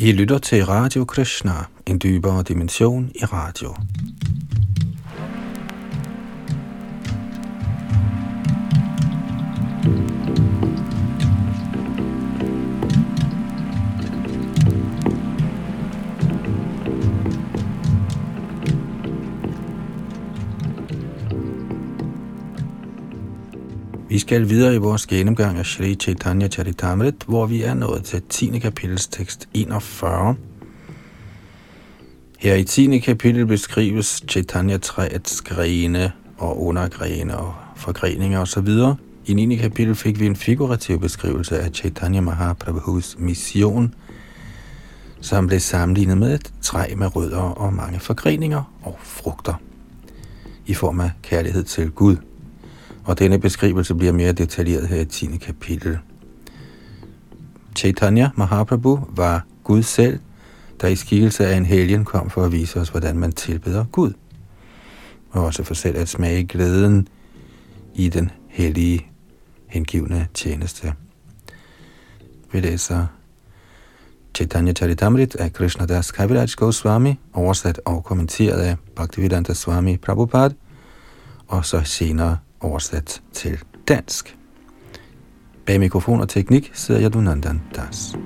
I lytter til Radio Krishna, en dybere dimension i radio. Vi skal videre i vores gennemgang af Sri Chaitanya Charitamrit, hvor vi er nået til 10. kapitels tekst 41. Her i 10. kapitel beskrives Chaitanya-træets grene og undergrene og forgreninger osv. I 9. kapitel fik vi en figurativ beskrivelse af Chaitanya Mahaprabhus mission, som blev sammenlignet med et træ med rødder og mange forgreninger og frugter i form af kærlighed til Gud og denne beskrivelse bliver mere detaljeret her i 10. kapitel. Chaitanya Mahaprabhu var Gud selv, der i skikkelse af en helgen kom for at vise os, hvordan man tilbeder Gud, og også for selv at smage glæden i den hellige hengivne tjeneste. Vi læser Chaitanya Charitamrit af Krishnadas Kaviraj Goswami, oversat og kommenteret af Bhaktivedanta Swami Prabhupada, og så senere oversat til dansk. Bag mikrofon og teknik sidder jeg Dunandan Das.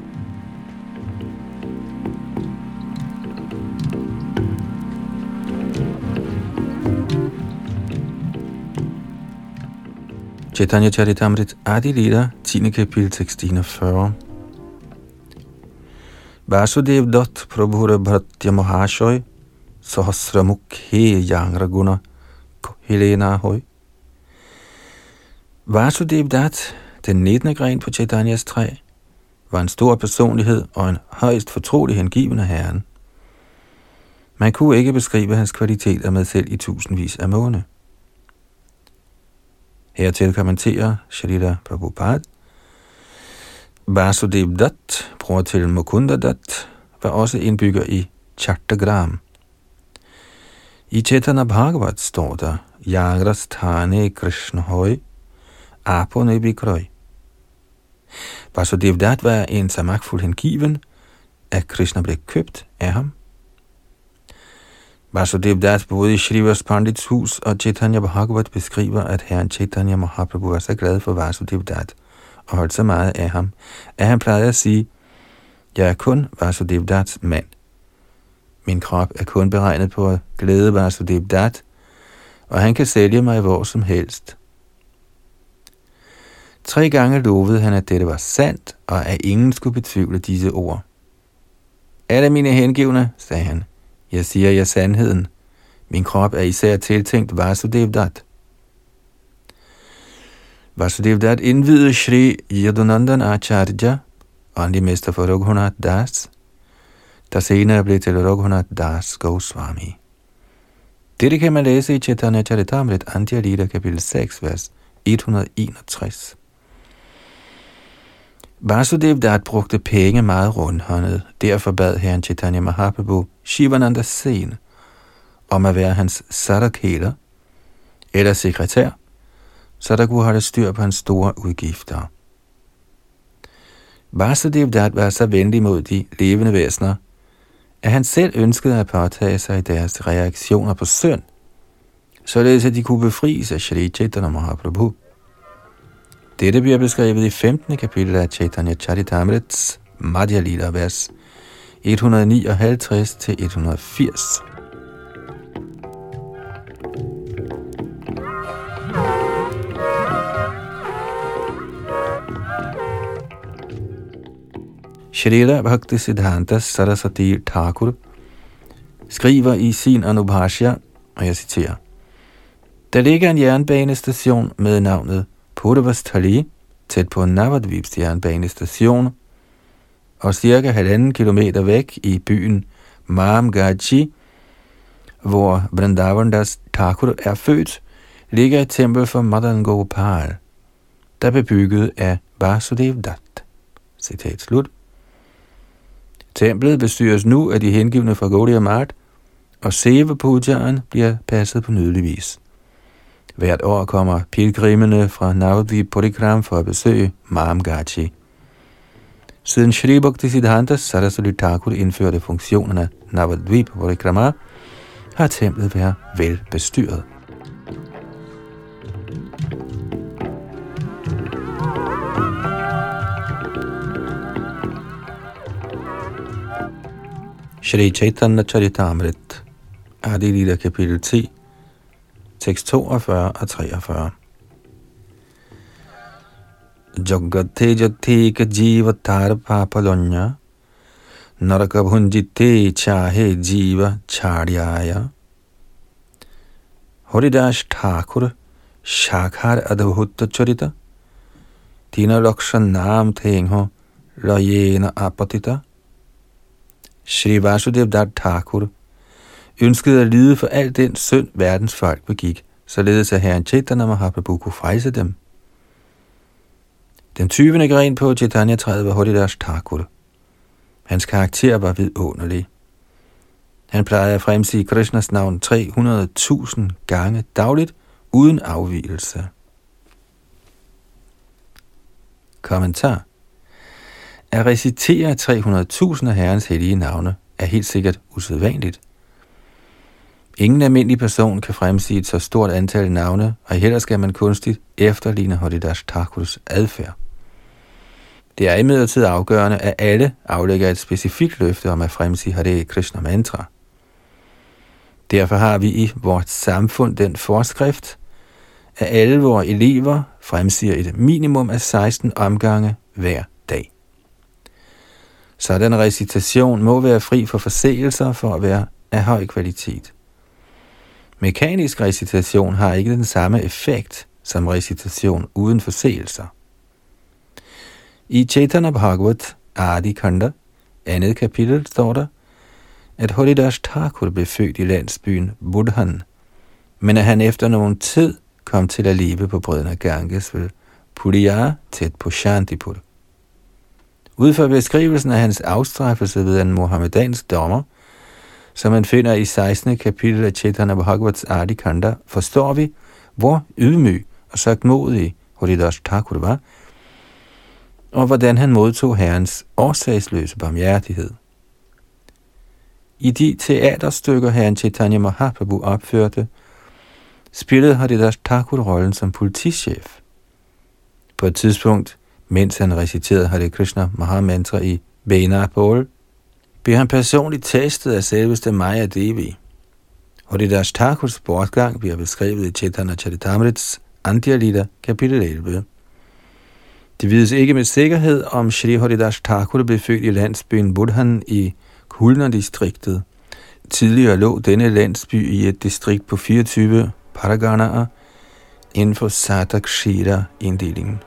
Chaitanya Charitamrit Adi Lila, 10. kapitel, tekst 41. Vasudev Dot Prabhura Bhartya Mahashoy Sahasramukhe Yangraguna Yangra Helena Hoy Vasudev Dat, den 19. gren på Chaitanyas træ, var en stor personlighed og en højst fortrolig hengivende herren. Man kunne ikke beskrive hans kvaliteter med selv i tusindvis af måne. Hertil kommenterer Shalita Prabhupada, Vasudev Dat, bror til Mukunda Dat, var også indbygger i Chattagram. I Chaitanya Bhagavat står der, Jagras Thane Krishna Hoy, Bikroi. Bikrøj. Vasudevdat var en så hengiven, at Krishna blev købt af ham. Vasudevdat boede i Shrivas Pandits hus, og Chaitanya Bhagavat beskriver, at herren Chaitanya Mahaprabhu var så glad for Vasudevdat og holdt så meget af ham, at han plejede at sige, jeg er kun Vasudevdats mand. Min krop er kun beregnet på at glæde Vasudevdat, og han kan sælge mig hvor som helst – Tre gange lovede han, at dette var sandt, og at ingen skulle betvivle disse ord. Alle mine hengivne, sagde han, jeg siger jer sandheden. Min krop er især tiltænkt Vasudevdat. Vasudevdat indvidede Shri Yadunandan Acharya, åndelig mester for Raghunath Das, der senere blev til Raghunath Das Goswami. Dette kan man læse i Chaitanya Charitamrit Antya Lita kapitel 6, vers 161. Vasudev Dat brugte penge meget rundhåndet. Derfor bad herren Chaitanya Mahaprabhu Shivananda Sen om at være hans sadakheder eller sekretær, så der kunne holde styr på hans store udgifter. Vasudev Dat var så venlig mod de levende væsener, at han selv ønskede at påtage sig deres reaktioner på synd, således at de kunne befries af Shri Chaitanya Mahaprabhu. Dette bliver beskrevet i 15. kapitel af Chaitanya Charitamrits Madhya Lila, vers 159 til 180. Shrila Bhakti Siddhanta Saraswati Thakur skriver i sin Anubhashya, og jeg citerer, Der ligger en jernbanestation med navnet Purvastali, tæt på Navadvips jernbanestation, og cirka halvanden kilometer væk i byen Mamgachi, hvor Vrindavandas Thakur er født, ligger et tempel for Madan Gopal, der blev bygget af Vasudev Dat. Citat slut. Templet bestyres nu af de hengivne fra Gaudiya Mart, og Seva Pujaen bliver passet på nydelig vis. Hvert år kommer pilgrimene fra Navadvip Purikram for at besøge Mamgachi. Siden Shri Bhakti Siddhanta Saraswati Thakur indførte funktionerne Navadvip Parikrama, har templet været vel bestyret. Shri Chaitanya Charitamrit, Adi Lila kapitel 10, tekst 42 og 43. Jagate ka jiva tar papalonya, naraka bhunjite chahe jiva charyaya. Horidash Thakur, Shakhar Adhutta Charita, Tina Laksha Nam Tengho, Rayena Apatita, Shri Vasudev Dat Thakur ønskede at lide for al den synd, verdens folk begik, således at herren Chaitanya Mahaprabhu kunne frejse dem. Den 20. gren på Chaitanya-træet var Hodidas Thakur. Hans karakter var vidunderlig. Han plejede at fremsige Krishnas navn 300.000 gange dagligt, uden afvielse. Kommentar at recitere 300.000 af Herrens hellige navne er helt sikkert usædvanligt. Ingen almindelig person kan fremsige et så stort antal navne, og heller skal man kunstigt efterligne Haridas Thakurs adfærd. Det er imidlertid afgørende, at alle aflægger et specifikt løfte om at fremsige Hare Krishna mantra. Derfor har vi i vores samfund den forskrift, at alle vores elever fremsiger et minimum af 16 omgange hver dag. Sådan recitation må være fri for forseelser for at være af høj kvalitet. Mekanisk recitation har ikke den samme effekt som recitation uden forseelser. I Chaitanya Bhagavat Adi Kanda, andet kapitel, står der, at Holidas Thakur blev født i landsbyen Budhan, men at han efter nogen tid kom til at leve på brøden af Ganges ved Puriya tæt på Shantipur. Ud fra beskrivelsen af hans afstraffelse ved en mohammedansk dommer, som man finder i 16. kapitel af Chaitanya Bhagavats Adi Kanda, forstår vi, hvor ydmyg og sagtmodig Horidas Thakur var, og hvordan han modtog herrens årsagsløse barmhjertighed. I de teaterstykker, herren Chaitanya Mahaprabhu opførte, spillede Haridas Thakur rollen som politichef. På et tidspunkt mens han reciterede Hare Krishna Mahamantra i Benapol, blev han personligt tastet af selveste Maya Devi. Og det deres Thakurs bortgang bliver beskrevet i Chaitanya Charitamrits Antialita kapitel 11. Det vides ikke med sikkerhed, om Shri Haridas Thakur blev født i landsbyen Budhan i Kulna-distriktet. Tidligere lå denne landsby i et distrikt på 24 paraganaer inden for Satakshira-inddelingen.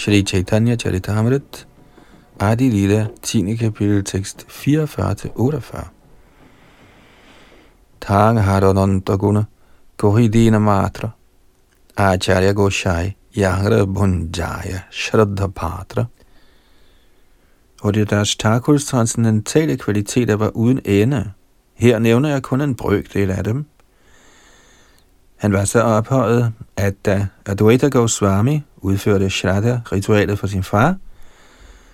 Shri Chaitanya Charitamrit, Adi Lila, 10. kapitel, tekst 44-48. Tang Harananta Guna, Kohidina Matra, Acharya Goshai, Yangra Bhunjaya, Shraddha Patra. Og det deres Thakurs transcendentale kvaliteter var uden ende. Her nævner jeg kun en brøkdel af dem. Han var så ophøjet, at da Advaita Goswami udførte Shraddha-ritualet for sin far,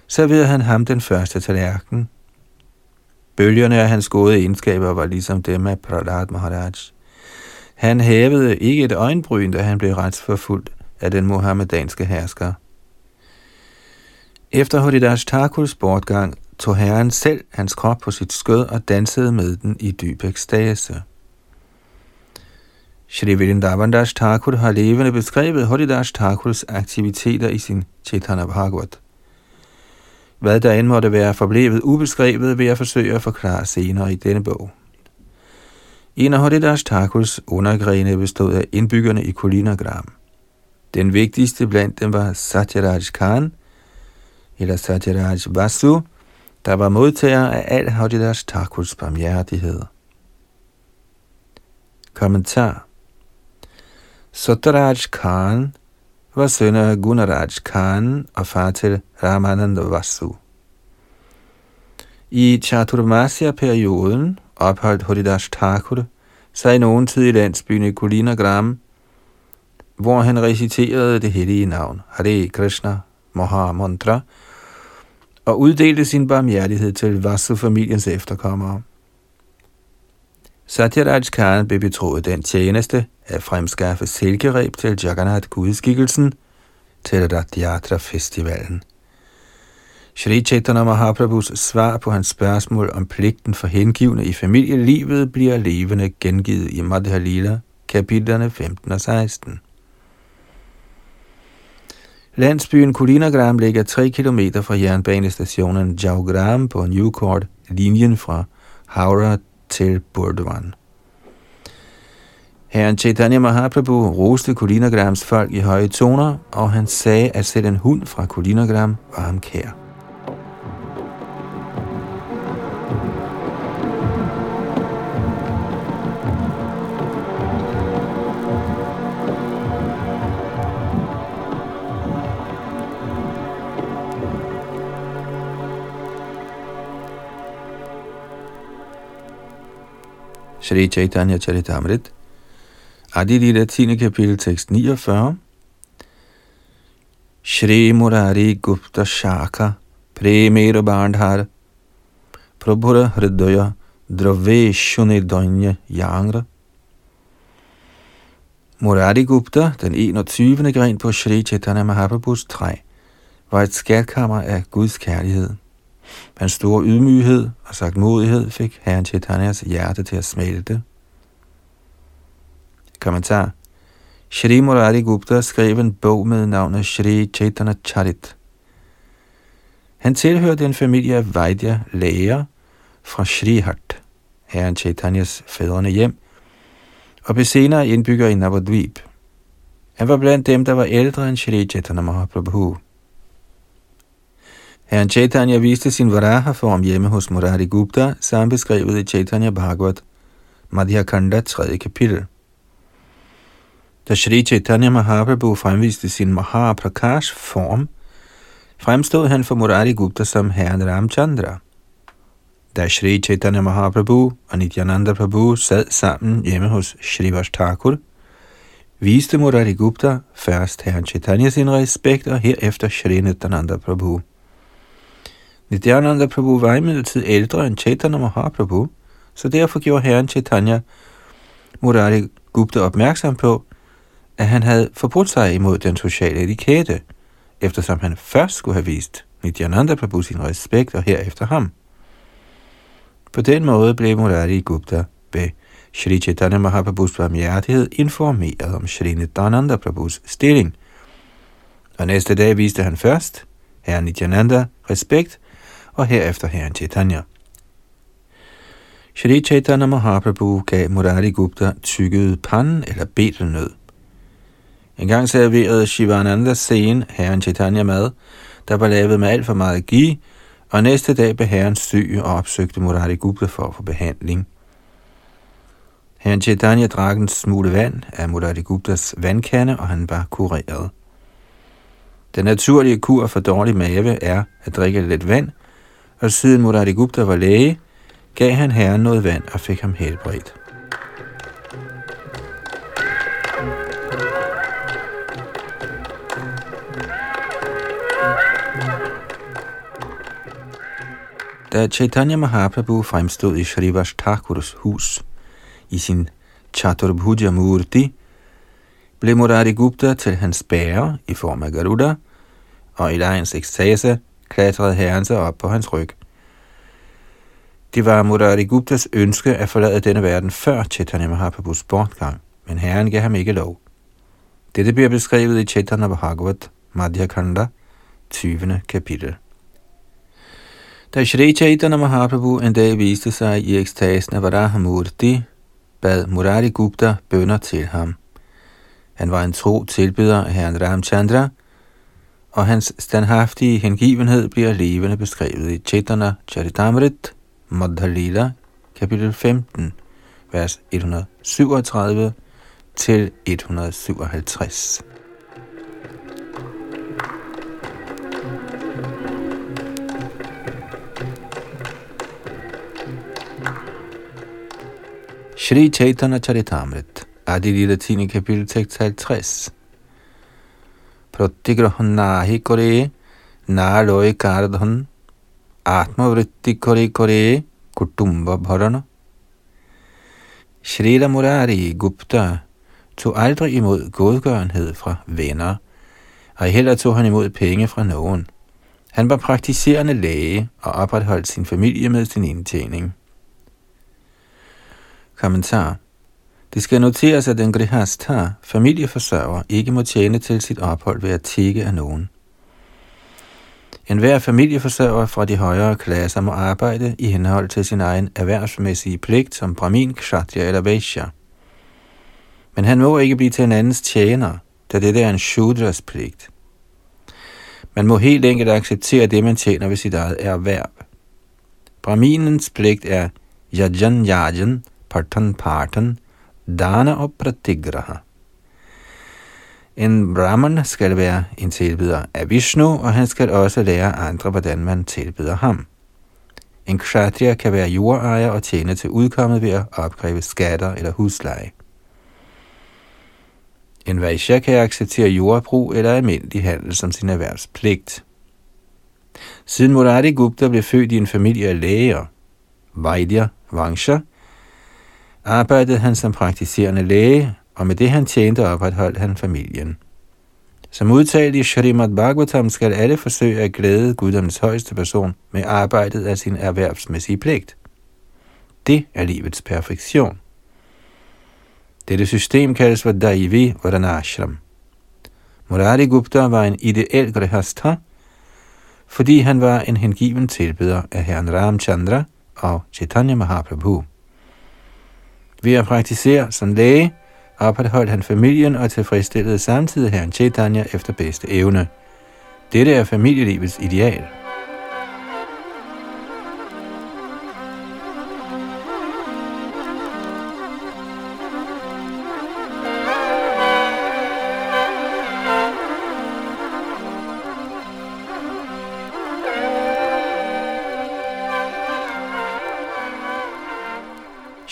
serverede han ham den første tallerken. Bølgerne af hans gode egenskaber var ligesom dem af Prahlad Maharaj. Han hævede ikke et øjenbryn, da han blev retsforfulgt af den muhammedanske hersker. Efter Hodidas Thakurs bortgang tog herren selv hans krop på sit skød og dansede med den i dyb ekstase. Shri Vrindavandas Thakur har levende beskrevet Haridas Thakurs aktiviteter i sin Chaitanya Bhagavat. Hvad der end måtte være forblevet ubeskrevet, vil jeg forsøge at forklare senere i denne bog. En af Haridas Thakurs undergrene bestod af indbyggerne i Kulinagram. Den vigtigste blandt dem var Satyaraj Khan, eller Satyaraj Vasu, der var modtager af al Haridas Thakurs barmhjertighed. Kommentar Sotaraj Khan var søn af Gunaraj Khan og far til Ramananda Vasu. I Chaturmasya-perioden opholdt Haridas Thakur sig i nogen tid i landsbyen i Kulinagram, hvor han reciterede det hellige navn Hare Krishna Maha Mantra og uddelte sin barmhjertighed til Vasu-familiens efterkommere. Satyaraj Khan blev betroet den tjeneste at fremskaffe silkereb til Jagannath gudskikkelsen til Radhyatra festivalen. Shri Chaitanya Mahaprabhus svar på hans spørgsmål om pligten for hengivne i familielivet bliver levende gengivet i Madhya Lila, kapitlerne 15 og 16. Landsbyen Kulinagram ligger 3 km fra jernbanestationen Jaugram på Newcourt, linjen fra Howrah til Burdwan. Herren Chaitanya Mahaprabhu roste Kulinagrams folk i høje toner, og han sagde, at selv en hund fra Kulinagram var ham kær. Sri Chaitanya Charitamrit, Adilila 10. kapitel, tekst 49. Shri Murari Gupta Shaka Premera Bandhar Prabhura Hridaya Drave Danya Yangra Murari Gupta, den 21. gren på Shri Chaitanya Mahaprabhus træ, var et skatkammer af Guds kærlighed. Hans store ydmyghed og sagtmodighed fik herren Chaitanyas hjerte til at smelte. Kommentar Shri Murari Gupta skrev en bog med navnet Shri Chaitanya Charit. Han tilhørte en familie af Vaidya læger fra Srihat, herren Chaitanyas fædrene hjem, og blev senere indbygger i Navadvip. Han var blandt dem, der var ældre end Shri Chaitanya Mahaprabhu. Herren Chaitanya viste sin Varaha-form hjemme hos Murari Gupta, samt beskrevet i Chaitanya Bhagavat, Madhya Kanda 3. kapitel. Da Shri Chaitanya Mahaprabhu fremviste sin Mahaprakash-form, fremstod han for Murari Gupta som herren Ramchandra. Da Shri Chaitanya Mahaprabhu og Nityananda Prabhu sad sammen hjemme hos Shri Thakur, viste Murari Gupta først herren Chaitanya sin respekt og herefter Sri Nityananda Prabhu. Nityananda Prabhu var imidlertid ældre end Chaitanya Mahaprabhu, så derfor gjorde herren Chaitanya Murari Gupta opmærksom på, at han havde forbrudt sig imod den sociale etikette, eftersom han først skulle have vist Nityananda Prabhu sin respekt og herefter ham. På den måde blev Murari Gupta ved Shri Chaitanya Mahaprabhus barmhjertighed informeret om Shri Nityananda Prabhus stilling. Og næste dag viste han først herren Nityananda respekt og herefter herren Chaitanya. Shri Chaitanya Mahaprabhu gav Murari Gupta tykket pan eller betelnød. En gang serverede Shivananda Sen herren Chaitanya mad, der var lavet med alt for meget gi, og næste dag blev herren syg og opsøgte Murari Gupta for at få behandling. Herren Chaitanya drak en smule vand af Murari Guptas vandkande, og han var kureret. Den naturlige kur for dårlig mave er at drikke lidt vand, og siden Murari Gupta var læge, gav han herren noget vand og fik ham helbredt. Da Chaitanya Mahaprabhu fremstod i Shrivas Thakurs hus i sin Chaturbhuja Murti, blev Murari Gupta til hans bærer i form af Garuda, og i lejens ekstase klatrede herren sig op på hans ryg. Det var Murari Guptas ønske at forlade denne verden før Chaitanya Mahaprabhus bortgang, men herren gav ham ikke lov. Dette bliver beskrevet i Chaitanya Bhagavat, Madhya Kanda, 20. kapitel. Da Shri Chaitanya Mahaprabhu en dag viste sig i ekstasen af Varahamurti, bad Murari Gupta bønder til ham. Han var en tro tilbeder af herren Ramchandra, og hans standhaftige hengivenhed bliver levende beskrevet i Chaitana Charitamrit, Madhya kapitel 15, vers 137 til 157. Shri Chaitanya Charitamrit, Adi Lila 10. kapitel 50 tekst 50. Pratigrahan nahi kore, naloi kardhan, atmavritti kore kore, kutumba bharana. Shrita Murari Gupta tog aldrig imod godgørenhed fra venner, og heller tog han imod penge fra nogen. Han var praktiserende læge og opretholdt sin familie med sin indtjening. Kommentar. Det skal noteres, at den grihastha, familieforsørger, ikke må tjene til sit ophold ved at tikke af nogen. En hver familieforsørger fra de højere klasser må arbejde i henhold til sin egen erhvervsmæssige pligt som brahmin, kshatriya eller vaishya. Men han må ikke blive til en andens tjener, da det er en shudras pligt. Man må helt enkelt acceptere det, man tjener ved sit eget erhverv. Brahminens pligt er yajan yajan, partan partan, dana og pratigraha. En brahman skal være en tilbyder af Vishnu, og han skal også lære andre, hvordan man tilbyder ham. En kshatriya kan være jordejer og tjene til udkommet ved at opkræve skatter eller husleje. En Vaishya kan acceptere jordbrug eller almindelig handel som sin erhvervspligt. Siden Murari Gupta blev født i en familie af læger, Vaidya Vangsha, arbejdede han som praktiserende læge, og med det han tjente opretholdt han familien. Som udtalt i Shrimad Bhagavatam skal alle forsøge at glæde Guddoms højeste person med arbejdet af sin erhvervsmæssige pligt. Det er livets perfektion. Dette system kaldes for Daivi Varanashram. Murari Gupta var en ideel grihastha, fordi han var en hengiven tilbeder af herren Ramchandra og Chaitanya Mahaprabhu. Ved at praktisere som læge, opretholdt han familien og tilfredsstillede samtidig herren Chaitanya efter bedste evne. Dette er familielivets ideal.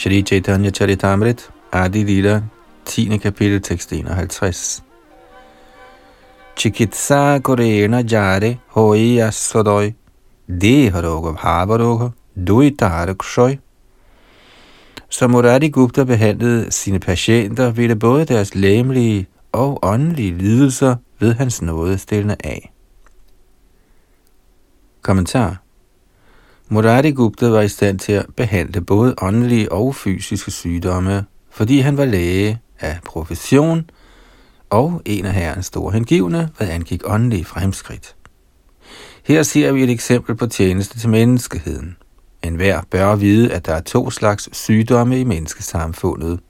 Shri Chaitanya Charitamrit, Adi Lila, 10. kapitel, tekst 51. Chikitsa korena jare hoi asodoi, deharoga bhavaroga, duitarakshoi. Som Murari Gupta behandlede sine patienter, ville både deres læmelige og åndelige lidelser ved hans nåde stillende af. Kommentar Murari Gupta var i stand til at behandle både åndelige og fysiske sygdomme, fordi han var læge af profession og en af herrens store hengivne, hvad angik åndelige fremskridt. Her ser vi et eksempel på tjeneste til menneskeheden. En hver bør vide, at der er to slags sygdomme i menneskesamfundet.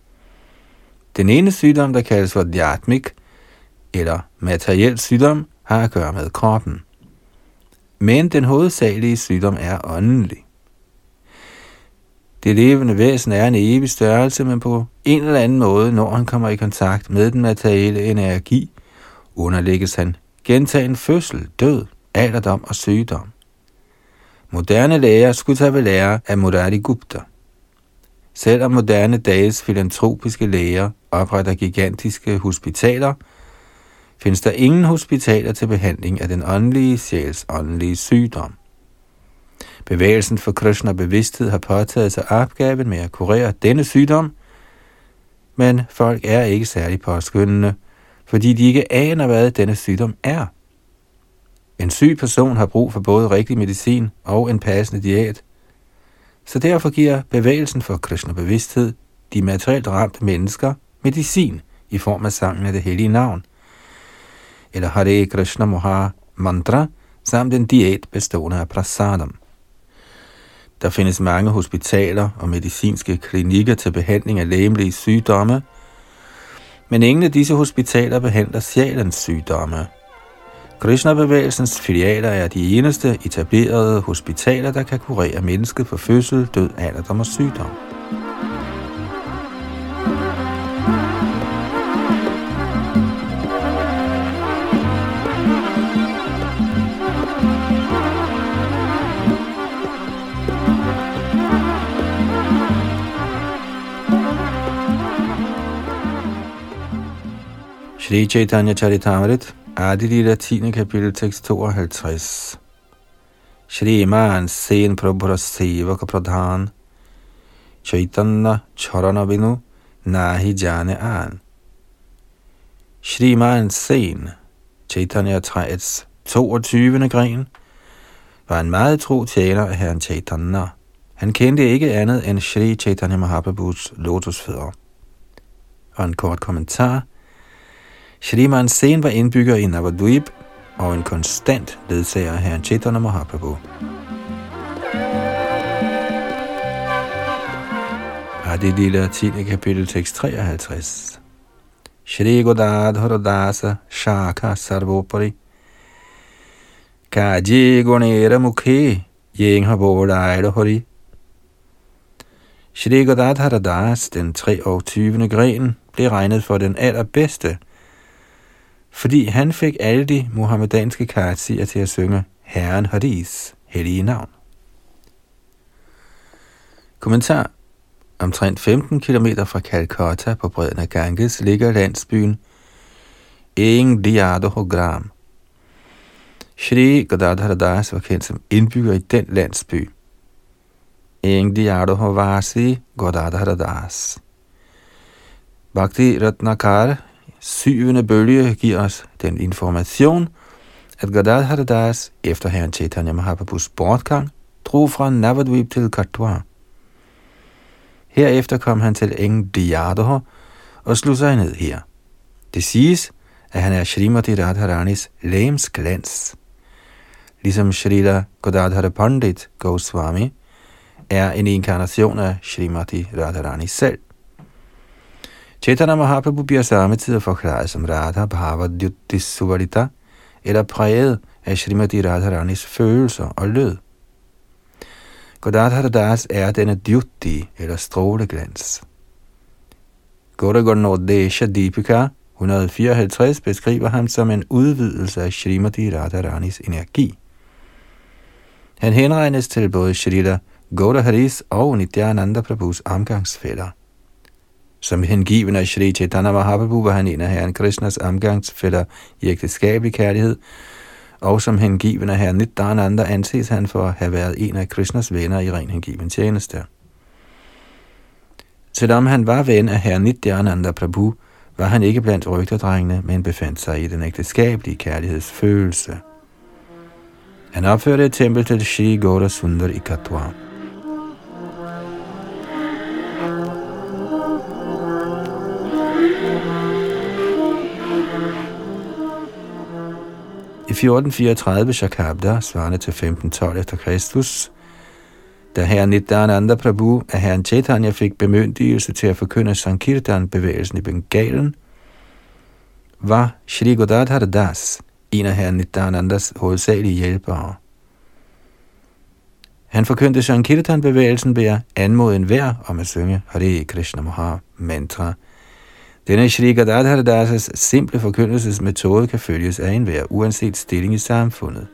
Den ene sygdom, der kaldes for diatmik, eller materiel sygdom, har at gøre med kroppen men den hovedsagelige sygdom er åndelig. Det levende væsen er en evig størrelse, men på en eller anden måde, når han kommer i kontakt med den materielle energi, underlægges han gentagen fødsel, død, alderdom og sygdom. Moderne læger skulle tage ved lære af Murari Gupta. Selvom moderne dages filantropiske læger opretter gigantiske hospitaler – findes der ingen hospitaler til behandling af den åndelige sjæls åndelige sygdom. Bevægelsen for Krishna bevidsthed har påtaget sig opgaven med at kurere denne sygdom, men folk er ikke særlig påskyndende, fordi de ikke aner, hvad denne sygdom er. En syg person har brug for både rigtig medicin og en passende diæt, så derfor giver bevægelsen for Krishna bevidsthed de materielt ramte mennesker medicin i form af sangen af det hellige navn – eller Hare Krishna Moha mantra, samt en diæt bestående af prasadam. Der findes mange hospitaler og medicinske klinikker til behandling af lægelige sygdomme, men ingen af disse hospitaler behandler sjælens sygdomme. Krishna-bevægelsens filialer er de eneste etablerede hospitaler, der kan kurere mennesket for fødsel, død, alderdom og sygdom. Shri Chaitanya Charitamrit, Adilila 10. kapitel, tekst 52. Shri Man Sen Prabhura Sevaka Pradhan Chaitanya Charanavinu Nahi Jane An Shri Man Sen Chaitanya Træets 22. gren var en meget tro tjener af herren Chaitanya. Han kendte ikke andet end Sri Chaitanya Mahaprabhus lotusfødder. Og en kort kommentar – Sri Mansen var indbygger i Navadvip og en konstant ledsager af herren Chaitanya Mahaprabhu. Adi Lila 10. kapitel tekst 53. Shri Godadhara Dasa Shaka Sarvopari Kaji Gunera Mukhi Yeng Habodajda Hori Shri Godadhara Das, den 23. gren, blev regnet for den allerbedste fordi han fik alle de muhammedanske karakterer til at synge Herren Hadis hellige navn. Kommentar Omtrent 15 km fra Calcutta på bredden af Ganges ligger landsbyen Engdiadohogram, Shri Gadadhar Das var kendt som indbygger i den landsby. Eng Diadohovasi Gadadhar Das. Bhakti Ratnakar syvende bølge giver os den information, at Gadadhar Das efter herren Chaitanya Mahaprabhus bortgang drog fra Navadvip til Katwa. Herefter kom han til engen Diyadoha og slog sig ned her. Det siges, at han er Srimati Radharanis lægemsglans. glans. Ligesom Shrila Godadhara Pandit Goswami er en inkarnation af Srimati Radharani selv. Chaitanya Mahaprabhu bliver samtidig forklaret som Radha Bhavadyuti Suvarita, eller præget af Srimati Radharanis følelser og lød. Godadhara Das er denne dyuti, eller stråleglans. Gauragarnodesha Deepika 154 beskriver ham som en udvidelse af Srimati Radharanis energi. Han henregnes til både Shrita Gauraharis og Nityananda Prabhus omgangsfælder. Som hengiven af Shri Chaitanya Mahaprabhu var han en af herren Krishnas omgangsfælder i ægteskabelig kærlighed, og som hengiven af herren Nityananda anses han for at have været en af Krishnas venner i ren hengiven tjeneste. Selvom han var ven af herren Nityananda Prabhu, var han ikke blandt rygterdrengene, men befandt sig i den ægteskabelige kærlighedsfølelse. Han opførte et tempel til Shri Gaura Sundar i Katwa. I 1434 Shakabda, svarende til 1512 efter Kristus, da herren Nityananda Prabhu af herren Chaitanya fik bemyndigelse til at forkynde Sankirtan-bevægelsen i Bengalen, var Shri Godadhar Das en af herren Nityanandas hovedsagelige hjælpere. Han forkyndte Sankirtan-bevægelsen ved at anmode enhver om at synge Hare Krishna Maha mantra – denne Shri Gadadhar Dasas simple forkyndelsesmetode kan følges af enhver, uanset stilling i samfundet.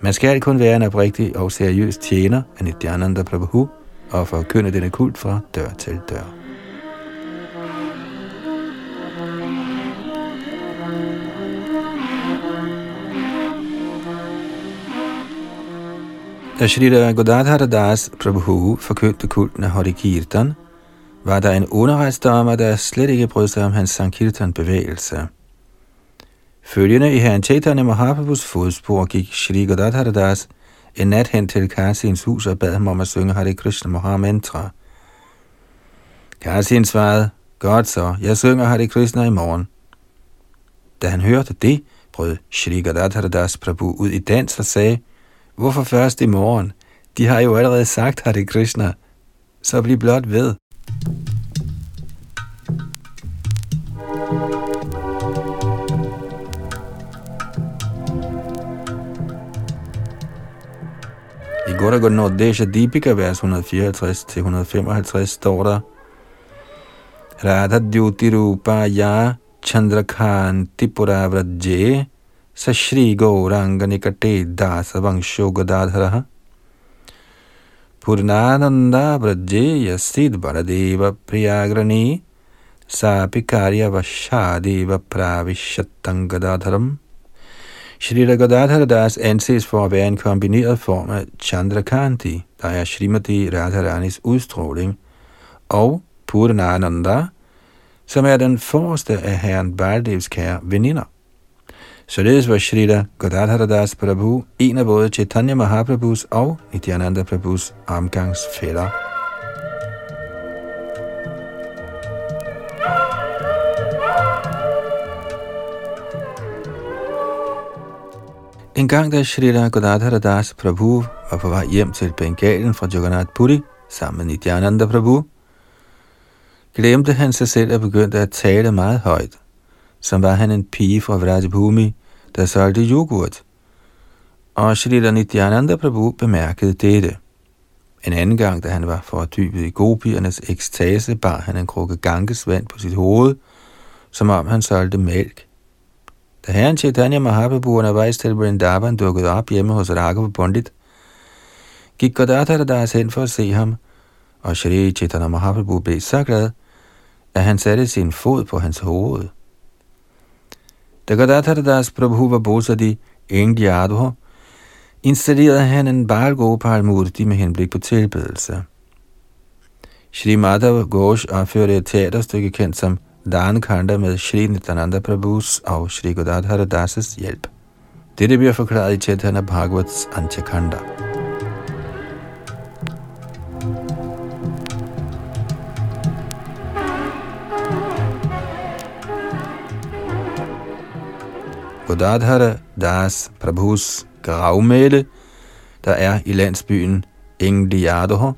Man skal kun være en oprigtig og seriøs tjener af Nityananda Prabhu og forkynde denne kult fra dør til dør. Da Shri Godadhar Das Prabhu forkyndte kulten af Hari Kirtan, var der en underrejsdommer, der slet ikke brød sig om hans Sankirtan-bevægelse. Følgende i herren Chaitanya Mahaprabhus fodspor gik Shri Godadhara Das en nat hen til Kasins hus og bad ham om at synge Hare Krishna Mahamantra. Kasin svarede, godt så, jeg synger Hare Krishna i morgen. Da han hørte det, brød Shri Godadhara Das Prabhu ud i dans og sagde, hvorfor først i morgen? De har jo allerede sagt Hare Krishna, så bliv blot ved. I Godagonodesha Deepika, vers 154-155, står der, Radha Dyuti Rupa Ya Chandrakhan Puravraje Sashri Gauranga Nikate Dasa Vangsho Godadharaha Purnananda Vraje Yasid Baradeva Priyagrani Sabikarya Vashadeva Pravishatang Gadadharam. Shrita Gadadhar Das anses for at være en kombineret form af Chandrakanti, der er Srimati Radharanis udstråling, og Purnananda, som er den forreste af herren Baldevs kære veninder. Således var Shrita Gadadhar Das Prabhu en af både Chaitanya Mahaprabhus og Nityananda Prabhus omgangsfælder. En gang da Shrita Gadadhar Das Prabhu var på vej hjem til Bengalen fra Jagannath Puri sammen med Nityananda Prabhu, glemte han sig selv og begyndte at tale meget højt, som var han en pige fra Vrajabhumi, der solgte yoghurt. Og Shrita Nityananda Prabhu bemærkede dette. En anden gang, da han var fordybet i gopiernes ekstase, bar han en krukke ganges vand på sit hoved, som om han solgte mælk. Da herren Chaitanya Mahaprabhu undervejs til Vrindavan dukkede op hjemme hos Raghav Pandit, gik Gadadhar Das hen for at se ham, og Shri Chaitanya Mahaprabhu blev så glad, at han satte sin fod på hans hoved. Da Gadadhar Das Prabhu var bosat i Engliadho, installerede han en Balgopal Murti med henblik på tilbedelse. Shri Madhav Ghosh opførte et teaterstykke kendt som Kanda med Shri Nityananda Prabhus og Shri Godadhara Das' hjælp. Dette bliver forklaret i Chaitanya Bhagavats Antyakanda. Godadhara Das Prabhus gravmæle, der er i landsbyen Engliadoho,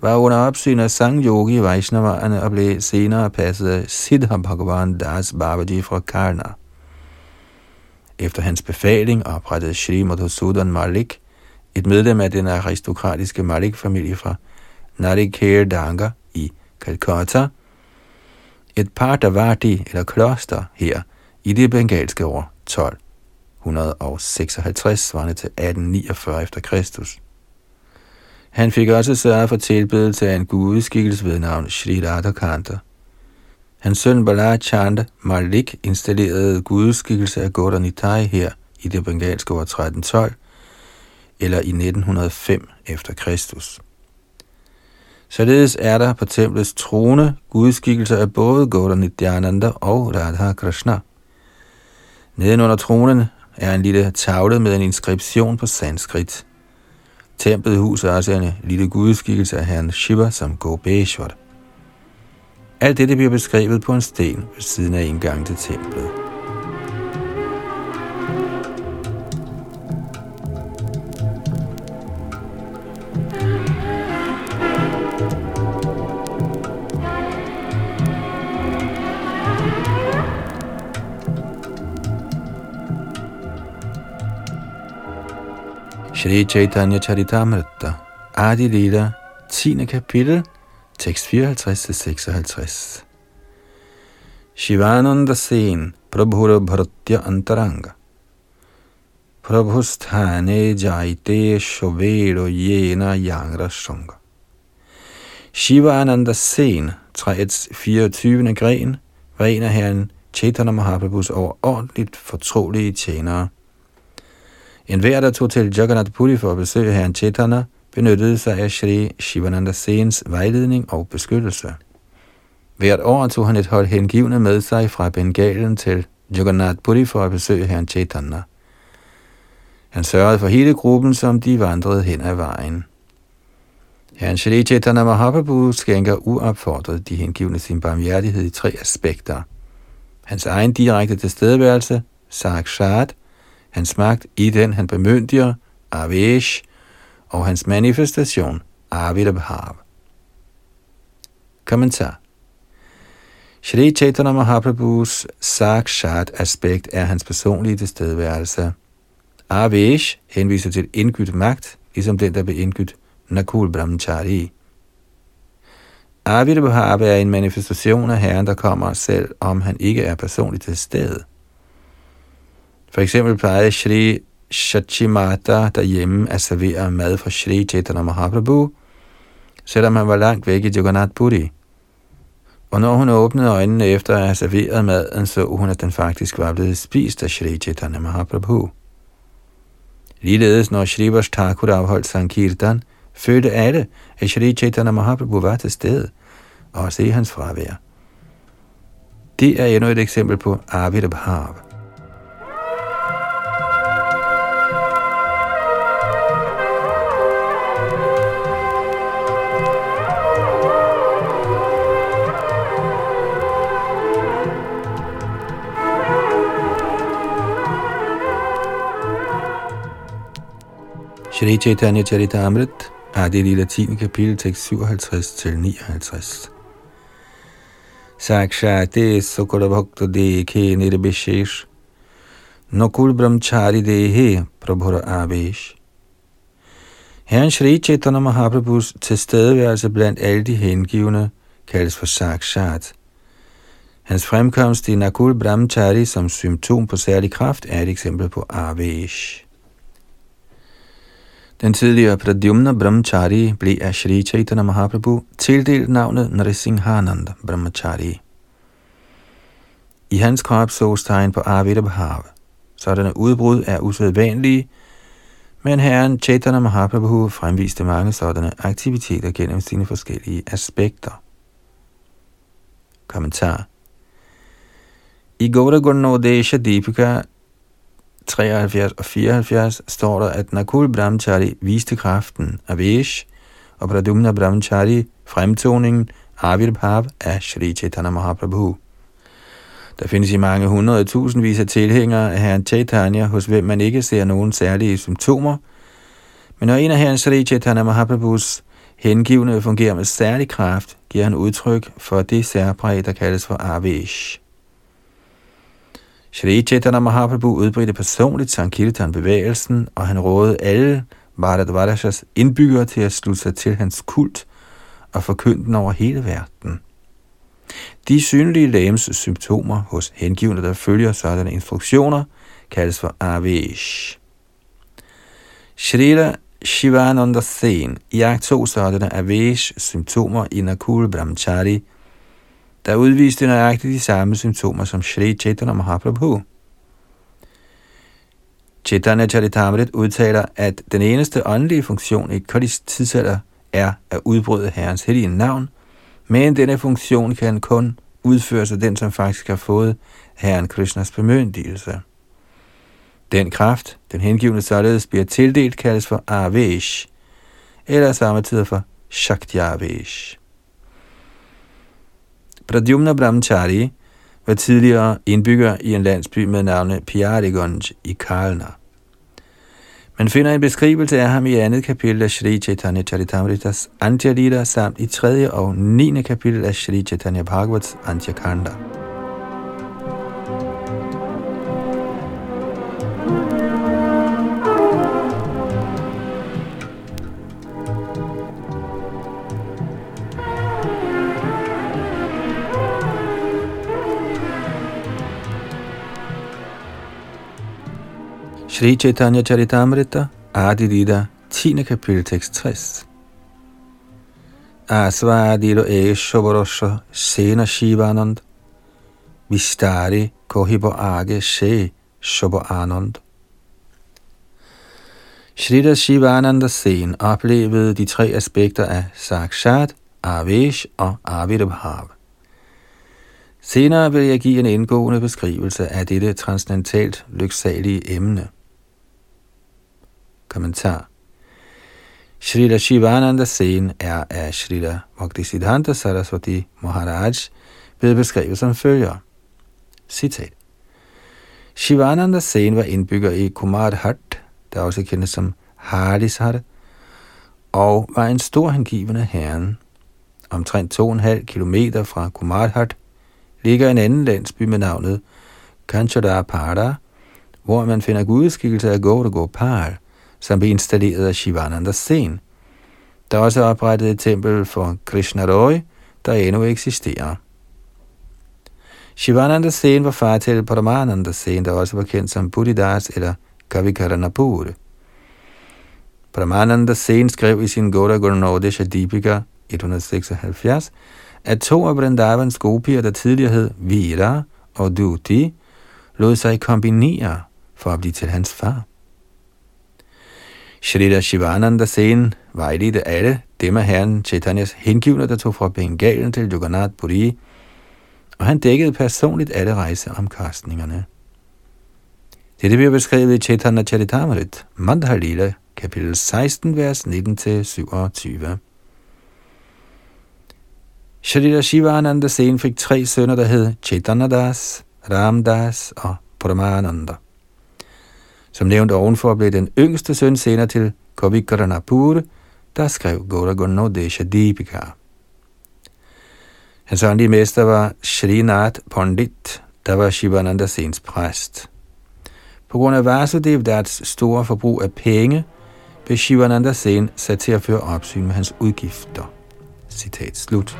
var under opsyn af Sang Yogi Vaishnaverne og blev senere passet af Siddha Bhagavan Das Babaji fra Karna. Efter hans befaling oprettede Shri Madhusudan Malik, et medlem af den aristokratiske Malik-familie fra Narikher Danga i Calcutta, et par Davati eller kloster her i det bengalske år 12. 156 svarende til 1849 efter Kristus. Han fik også sørget for tilbedelse af en gudeskikkelse ved navn Shri Radhakanta. Hans søn Balar Chanda Malik installerede gudeskikkelse af Gordanitai her i det bengalske år 1312, eller i 1905 efter Kristus. Således er der på templets trone gudskikkelser af både Gaudanidyananda og Radha Krishna. Nedenunder tronen er en lille tavle med en inskription på sanskrit – Templet huser også en lille gudskikkelse af herren Shiva som Gobeshwar. Alt dette bliver beskrevet på en sten ved siden af indgangen til templet. Shri Chaitanya Charitamrita, Adi Lila, 10. kapitel, tekst 54-56. Shivananda Sen, Prabhura Bharatya Antaranga. Prabhusthane Jaite Shovero Yena Yangra Shunga. Shivananda Sen, træets 24. gren, var en af herren Chaitanya Mahaprabhus overordentligt fortrolige tjenere – en hver, der tog til Jagannath Puri for at besøge herren Chaitanya, benyttede sig af Shri Shivananda Sens vejledning og beskyttelse. Hvert år tog han et hold hengivne med sig fra Bengalen til Jagannath Puri for at besøge herren Chaitanya. Han sørgede for hele gruppen, som de vandrede hen ad vejen. Herren Shri Chaitanya Mahaprabhu skænker uopfordret de hengivne sin barmhjertighed i tre aspekter. Hans egen direkte tilstedeværelse, Sakshat, hans magt i den han bemyndiger, Avesh, og hans manifestation, Avidabhav. Kommentar Shri Chaitanya Mahaprabhus sakshat aspekt er hans personlige tilstedeværelse. Avesh henviser til indgydt magt, ligesom den, der blev indgydt Nakul Brahmachari. Avidabhav er en manifestation af Herren, der kommer selv, om han ikke er personligt til stede. For eksempel plejede Shri Shachimata derhjemme at servere mad for Shri Chaitanya Mahaprabhu, selvom han var langt væk i Jagannath Puri. Og når hun åbnede øjnene efter at have serveret maden, så hun, at den faktisk var blevet spist af Shri Chaitanya Mahaprabhu. Ligeledes når Shri Thakur afholdt Sankirtan, følte alle, at Shri Chaitanya Mahaprabhu var til stede, og se hans fravær. Det er endnu et eksempel på Avidabhav. Shri Chaitanya Charitamrit, Adi Lila 10. kapitel, tekst 57 til 59. Sakshate Sukura Bhakta Dekhe Nirbishesh Nokul Brahmachari Dehe Prabhura Avesh Herren Shri Chaitanya Mahaprabhus tilstedeværelse blandt alle de hengivne kaldes for Sakshat. Hans fremkomst i Nakul Brahmachari som symptom på særlig kraft er et eksempel på Avesh. Den tidligere Pradyumna Brahmachari blev af Sri Chaitanya Mahaprabhu tildelt navnet Narasinghananda Brahmachari. I hans krop sås tegn på Arvita Bhava. Sådanne udbrud er usædvanlige, men herren Chaitanya Mahaprabhu fremviste mange sådanne aktiviteter gennem sine forskellige aspekter. Kommentar I Gaura Gurnodesha Deepika 73 og 74 står der, at Nakul Brahmachari viste kraften af Vesh, og Pradumna Brahmachari fremtoningen Avirbhav af Sri Chaitanya Mahaprabhu. Der findes i mange hundrede tusindvis af tilhængere af herren Chaitanya, hos hvem man ikke ser nogen særlige symptomer, men når en af herren Sri Chaitanya Mahaprabhus hengivne fungerer med særlig kraft, giver han udtryk for det særpræg, der kaldes for Avish. Shri Chaitanya Mahaprabhu udbredte personligt Sankirtan-bevægelsen, og han rådede alle Bharadvajas indbyggere til at slutte sig til hans kult og forkynde den over hele verden. De synlige lægems symptomer hos hengivne, der følger sådanne instruktioner, kaldes for avish. Shrila Shivananda Sen jagtog sådanne avish symptomer i Nakul Brahmachari, der udviste nøjagtigt de samme symptomer som Shri Chaitanya Mahaprabhu. Chaitanya Charitamrit udtaler, at den eneste åndelige funktion i Kodis tidsalder er at udbryde Herrens hellige navn, men denne funktion kan kun udføres af den, som faktisk har fået Herren Krishnas bemyndigelse. Den kraft, den hengivne således bliver tildelt, kaldes for Avesh, eller samtidig for Shakti Avesh. Pradyumna Brahmachari var tidligere indbygger i en landsby med navnet Piarigunj i Kalna. Man finder en beskrivelse af ham i andet kapitel af Sri Chaitanya Charitamritas Antya samt i tredje og 9. kapitel af Sri Chaitanya Bhagavats Antya Kanda. Sri Chaitanya Charitamrita, Adidida, 10. kapitel, tekst 60. Asvadilo Eshoborosha Sena Shivanand, Vistari Kohibo Age She Shobo Anand. Shrita Shivananda Sen oplevede de tre aspekter af Sakshat, Avesh og Avidabhav. Senere vil jeg give en indgående beskrivelse af dette transcendentalt lyksalige emne. Kommentar. Srila Shivananda Sen er af Srila Bhaktisiddhanta Saraswati Maharaj blevet beskrevet som følger. Citat. Shivananda Sen var indbygger i Kumarhat, der også kendes som Hardishar, og var en stor hengivende herren. Omtrent 2,5 km fra Kumarhat ligger en anden landsby med navnet Kanchadapara, hvor man finder gudskikkelse af Gaur Gopal som blev installeret af Shivananda Sen. Der er også oprettet et tempel for Krishna Roy, der endnu eksisterer. Shivananda Sen var far til Paramananda Sen, der også var kendt som Buddhidas eller Kavikaranapur. Paramananda Sen skrev i sin Goda Gurnodesha Deepika 176, at to af Vrindavans gopier, der tidligere hed Vira og Duti, lod sig kombinere for at blive til hans far. Shrita Shivananda Sen vejledte alle dem af herren Chaitanyas hengivne, der tog fra Bengalen til Jagannath Puri, og han dækkede personligt alle rejseomkostningerne. Dette bliver beskrevet i Chaitanya Charitamrit, Mandhalila, kapitel 16, vers 19-27. Shrita Shivananda Sen fik tre sønner, der hed Chaitanadas, Ramdas og Paramananda. Som nævnt ovenfor blev den yngste søn senere til Kavikarnapur, der skrev Gauraguno Desha Deepika. Hans åndelige mester var Srinath Pandit, der var Shivananda Sens præst. På grund af Vasudev Dats store forbrug af penge, blev Shivananda Sen sat til at føre opsyn med hans udgifter. Citat slut.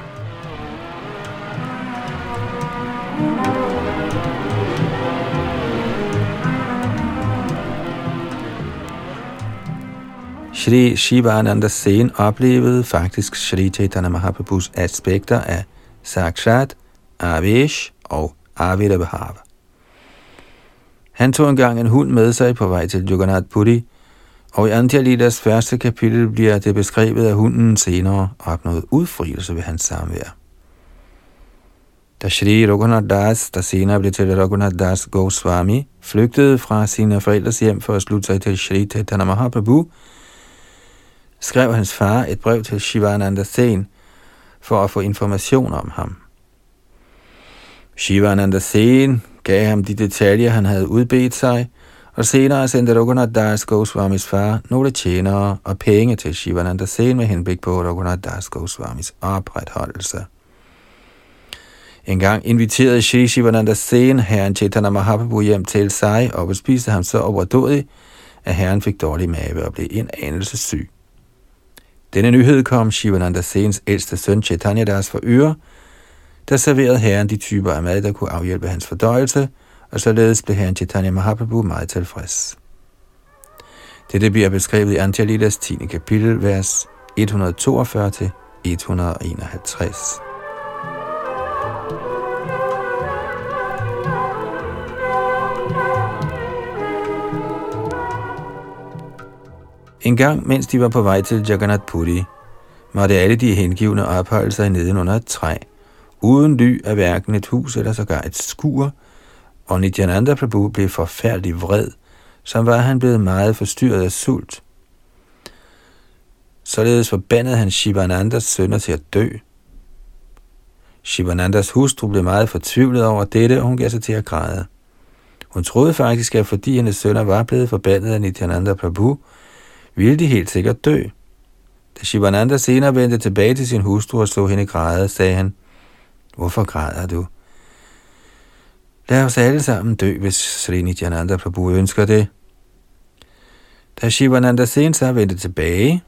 Shri Shivananda Sen oplevede faktisk Shri Chaitanya Mahaprabhus aspekter af Sakshat, Avesh og Avidabhava. Han tog engang en hund med sig på vej til Jagannath Puri, og i Antiyalidas første kapitel bliver det beskrevet, at hunden senere opnåede udfrielse ved hans samvær. Da Shri Raghunath Das, der senere blev til Raghunath Das Goswami, flygtede fra sine forældres hjem for at slutte sig til Shri Chaitanya Mahaprabhu, skrev hans far et brev til Shivananda Sen for at få information om ham. Shivananda Sen gav ham de detaljer, han havde udbedt sig, og senere sendte Raghunath Das Goswamis far nogle tjenere og penge til Shivananda Sen med henblik på Raghunath Das Goswamis opretholdelse. En gang inviterede Shri Shivananda Sen herren Chaitanya Mahaprabhu hjem til sig og bespiste ham så overdådig, at herren fik dårlig mave og blev en anelse syg. Denne nyhed kom Shivananda Sens ældste søn Chaitanya Das for øre, der serverede herren de typer af mad, der kunne afhjælpe hans fordøjelse, og således blev herren Chaitanya Mahaprabhu meget tilfreds. Dette bliver beskrevet i Antiyalidas 10. kapitel, vers 142-151. En gang, mens de var på vej til Jagannath Puri, måtte alle de hengivne opholde sig nedenunder et træ, uden ly af hverken et hus eller sågar et skur, og Nityananda Prabhu blev forfærdelig vred, som var han blevet meget forstyrret af sult. Således forbandede han Shivanandas sønner til at dø. Shivanandas hustru blev meget fortvivlet over dette, og hun gav sig til at græde. Hun troede faktisk, at fordi hendes sønner var blevet forbandet af Nityananda Prabhu, ville de helt sikkert dø. Da Shivananda senere vendte tilbage til sin hustru og så hende græde, sagde han, Hvorfor græder du? Lad os alle sammen dø, hvis Sri Nityananda Prabhu ønsker det. Da Shivananda senere vendte tilbage,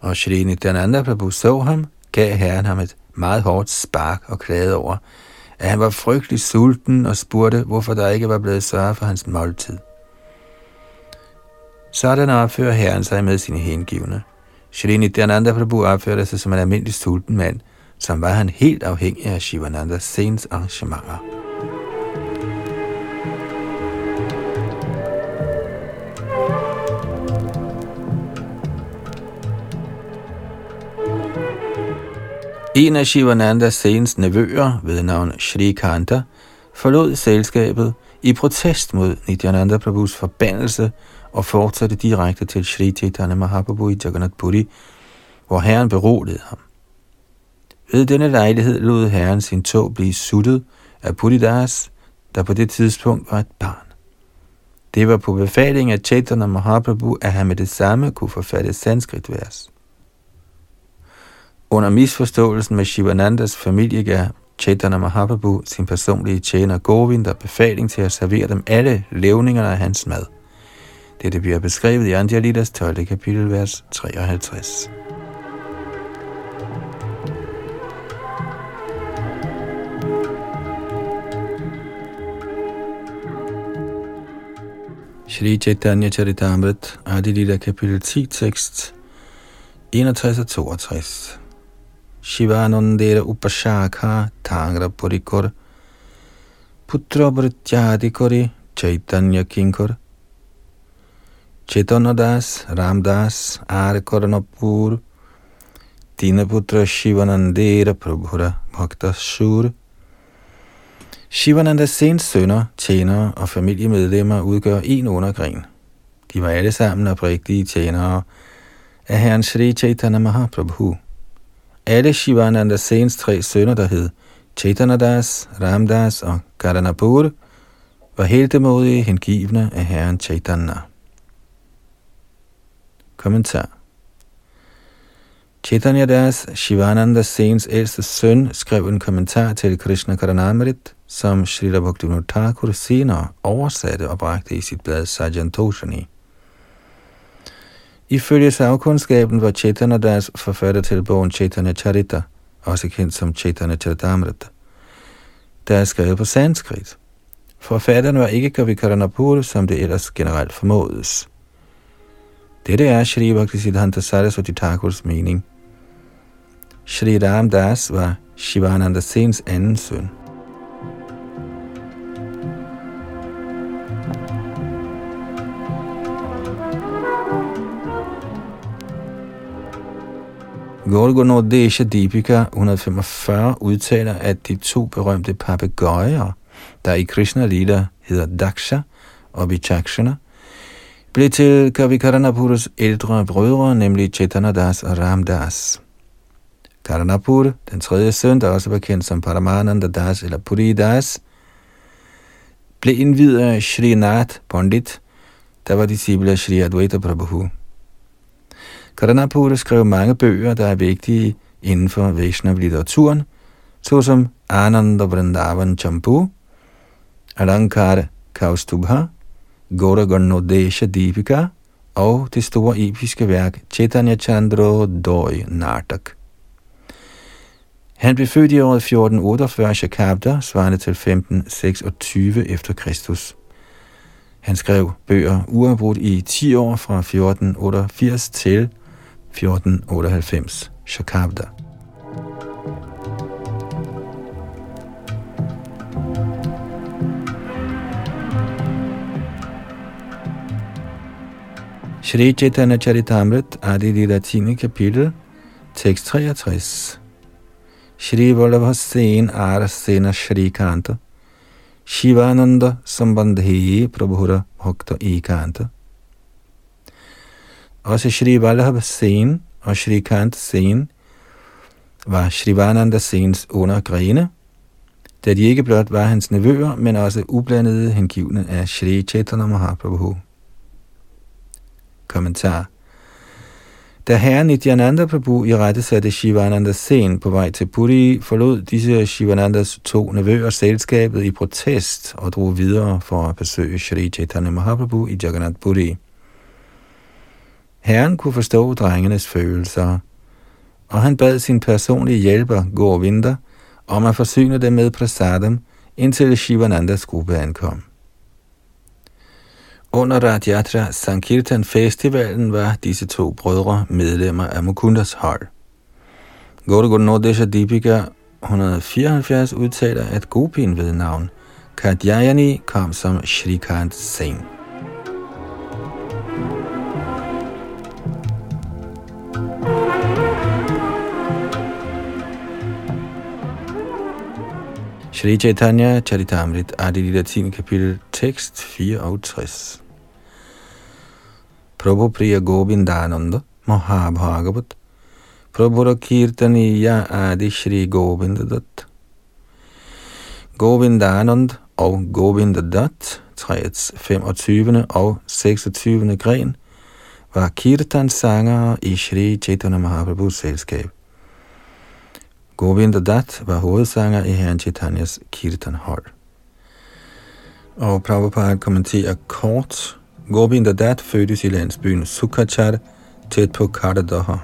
og Sri Nityananda Prabhu så ham, gav herren ham et meget hårdt spark og klagede over, at han var frygtelig sulten og spurgte, hvorfor der ikke var blevet sørget for hans måltid. Sådan opfører herren sig med sine hengivne. Shalini Dhananda Prabhu opførte sig som en almindelig sulten mand, som var han helt afhængig af Shivanandas sens arrangementer. En af Shivanandas Sens nevøer ved navn Shri Kanta forlod selskabet i protest mod Nityananda Prabhus forbandelse og fortsatte direkte til Sri Chaitanya Mahaprabhu i Jagannath Puri, hvor herren beroligede ham. Ved denne lejlighed lod herren sin tog blive suttet af Puridas, der på det tidspunkt var et barn. Det var på befaling af Chaitanya Mahaprabhu, at han med det samme kunne forfatte sanskritvers. Under misforståelsen med Shivanandas familie gav Chaitanya Mahaprabhu sin personlige tjener Govinda befaling til at servere dem alle levningerne af hans mad. Dette bliver beskrevet i Andjalidas 12. kapitel, vers 53. Shri Chaitanya Charitamrit, Adilita kapitel 10, tekst 61 og 62. Shivanandera Upashakha Tangra Purikor Putra Brityadikori Chaitanya Kinkor Chetanadas, Das Ramdas Arikoranapur Dinaputra Shivanandera Prabhura Bhakta Sur Shivanandas sens sønner, tjenere og familiemedlemmer udgør en undergren. De var alle sammen oprigtige tjenere af herren Sri Chaitanya Mahaprabhu. Alle Shivanandas sens tre sønner, der hed Chaitanadas, Ramdas og Karanapur, var heltemodige hengivne af herren Chaitanya. Kommentar Chaitanya Das, Shivananda Sens ældste søn, skrev en kommentar til Krishna Karanamrit, som Srila Bhaktivinoda Thakur senere oversatte og bragte i sit blad Sajantoshani. Ifølge sagkundskaben var Chaitanya Das forfatter til bogen Chaitanya Charita, også kendt som Chaitanya Charitamrita, der er skrevet på sanskrit. Forfatteren var ikke Kavikaranapur, som det ellers generelt formodes. Dette er Shri Bhaktisiddhanta Saraswati Thakurs mening. Shri Ram Das var Shivananda Sens anden søn. Desha Deepika 145 udtaler, at de to berømte papegøjer, der i Krishna Lila hedder Daksha og Vichakshana, blev til Kavikaranapurus ældre brødre, nemlig Das og Ramdas. Karanapur, den tredje søn, der også var kendt som Paramananda Das eller Puri Das, blev indvidet af Srinath Pandit, der var disciple af Sri Advaita Prabhu. Karanapur skrev mange bøger, der er vigtige inden for Vaishnav-litteraturen, såsom Ananda Vrindavan Champu, Alankar Kaustubha, Gauraganodesha Deepika og det store episke værk Chaitanya Chandra Doi Nartak. Han blev født i året 1448 Shakabda, svarende til 1526 efter Kristus. Han skrev bøger uafbrudt i 10 år fra 1488 til 1498, Shakabda. Shri Chaitanya Charitamrit, Adi Lila 10. kapitel, tekst 63. Shri Vallabha Sen Arasena Shri Kanta, Shivananda Sambandhi Prabhura Bhakta Ekanta. Også Shri Vallabh Sen og Shri Kant Sen var Shrivananda Sens undergrene, da de ikke blot var hans nevøer, men også ublandede hengivne af Shri Chaitanya Mahaprabhu. Kommentar da herren Nityananda Prabhu i rette satte Shivananda Sen på vej til Puri, forlod disse Shivanandas to nevøer selskabet i protest og drog videre for at besøge Shri Chaitanya Mahaprabhu i Jagannath Puri. Herren kunne forstå drengenes følelser, og han bad sin personlige hjælper, Govinda, om at forsyne dem med prasadam, indtil Shivanandas gruppe ankom. Under Radjatra Sankirtan Festivalen var disse to brødre medlemmer af Mukundas hold. Gauragunodesha Deepika 174 udtaler, at Gopin ved navn Kadyayani kom som Shrikant Singh. Shri Chaitanya Charitamrit Adi 10. kapitel tekst 64. Prabhu Priya Govindananda Mahabhagavat Prabhura Kirtaniya Adi Shri Govindadat Govindanand og Govindadat, træets 25. og 26. gren, var kirtan sanger i Shri Chaitanya Mahaprabhus selskab. Govinda Dat var hovedsanger i Herren Chaitanyas kirtan hold. Og Prabhupada kommenterer kort Govinda Dat fødtes i landsbyen Sukhachar, tæt på Kardadoha.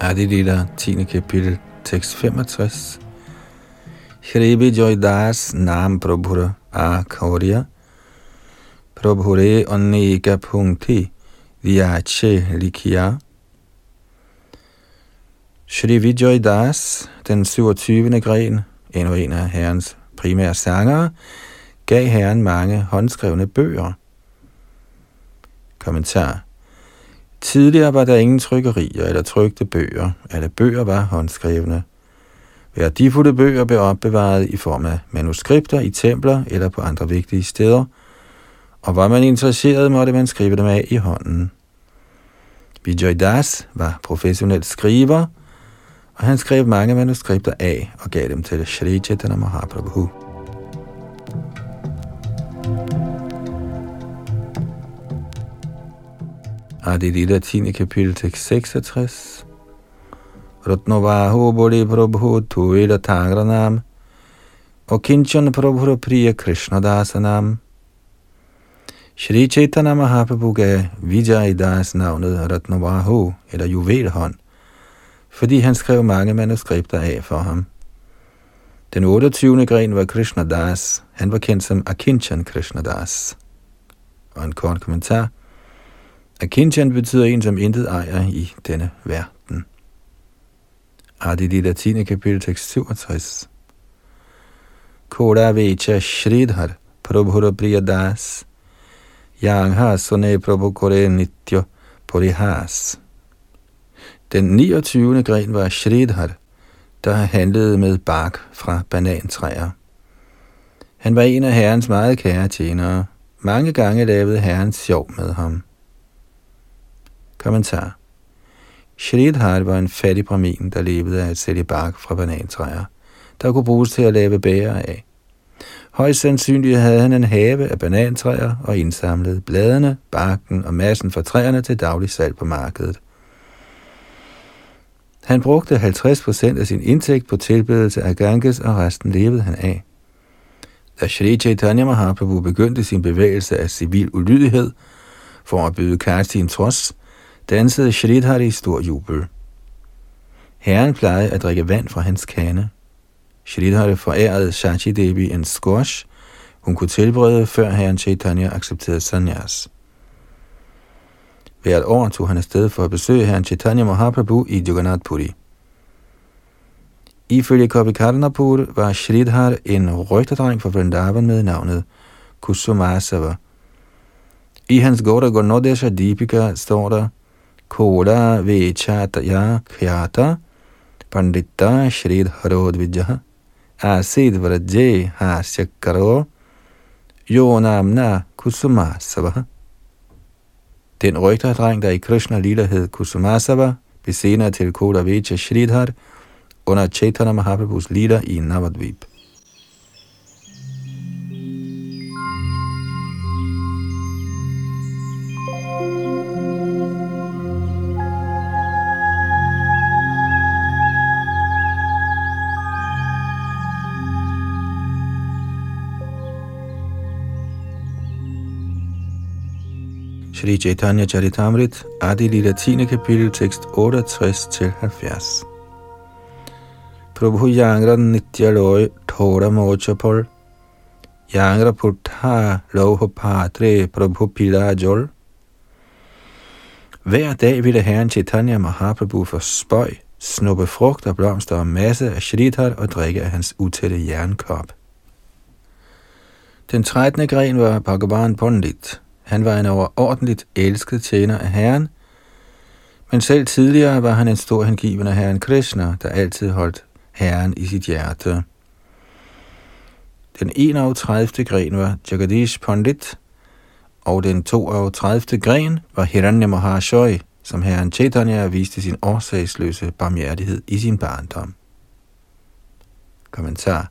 Adilita, 10. kapitel, tekst 65. Shri Joydas Nam Prabhura Akaurya Prabhure Aneka Punkti Vyache Likya Shri Vijay Das, den 27. gren, endnu en af herrens primære sangere, gav herren mange håndskrevne bøger. Kommentar. Tidligere var der ingen trykkerier eller trykte bøger. Alle bøger var håndskrevne. Værdifulde bøger blev opbevaret i form af manuskripter i templer eller på andre vigtige steder, og var man interesseret, måtte man skrive dem af i hånden. Vijay Das var professionel skriver, og han skrev mange manuskripter af og gav dem til Shri Chaitanya Mahaprabhu. Adi Lila 10. kapitel tekst 66. Ratnavaho Bodhi Prabhu Tuvila Tangranam og Kinchan Prabhu Priya Krishna Dasanam. Shri Chaitanya Mahaprabhu gav Vijay Das navnet Ratnavaho, eller juvelhånd, fordi han skrev mange manuskripter af for ham. Den 28. gren var Krishna Das. Han var kendt som Akinchan Krishna Das. Og en kort kommentar. Akinchan betyder en, som intet ejer i denne verden. Adi det 10. kapitel tekst 67. Koda Vecha Shridhar Prabhura Priya Das Yang Hasone Prabhu Kore Nitya Purihas. Den 29. gren var Shridhar, der handlede med bark fra banantræer. Han var en af herrens meget kære tjenere. Mange gange lavede herren sjov med ham. Kommentar. Shridhar var en fattig bramin, der levede af at sælge bark fra banantræer, der kunne bruges til at lave bære af. Højst sandsynligt havde han en have af banantræer og indsamlede bladene, barken og massen fra træerne til daglig salg på markedet. Han brugte 50% af sin indtægt på tilbedelse af Ganges, og resten levede han af. Da Shri Chaitanya Mahaprabhu begyndte sin bevægelse af civil ulydighed for at byde Kartin trods, dansede Shridhar i stor jubel. Herren plejede at drikke vand fra hans kane. Shridhar forærede Shachi Devi en squash, hun kunne tilberede, før herren Chaitanya accepterede sanyas. Hvert år tog han afsted for at besøge herren Chaitanya Mahaprabhu i Jagannath Puri. Ifølge Kavikarnapur var Shridhar en rygterdreng fra Vrindavan med navnet Kusumasava. I hans Gora Gornodesha Deepika står der, Kola Vechataya Kyata Pandita Shridharodvijaha Asid Vraje Hasyakaro Yonamna Kusumasava. Den rygterdreng, der i Krishna Lila hed Kusumasava, blev senere til Kodavecha Shridhar under Chaitanya Mahaprabhus Lila i Navadvip. Sri Chaitanya Charitamrit, Adi Lila 10. kapitel, tekst 68-70. Prabhu Yangra Nitya Loy Thora Mochapol Yangra Putha Loho Patre Prabhu Pila Jol Hver dag ville herren Chaitanya Mahaprabhu for spøj, snuppe frugt og blomster og masse af shridhar og drikke af hans utætte jernkop. Den 13. gren var Bhagavan Pandit, han var en overordentligt elsket tjener af Herren, men selv tidligere var han en stor hengiven af Herren Krishna, der altid holdt Herren i sit hjerte. Den 31. gren var Jagadish Pandit, og den 32. gren var Hiranya Mahashoy, som herren Chaitanya viste sin årsagsløse barmhjertighed i sin barndom. Kommentar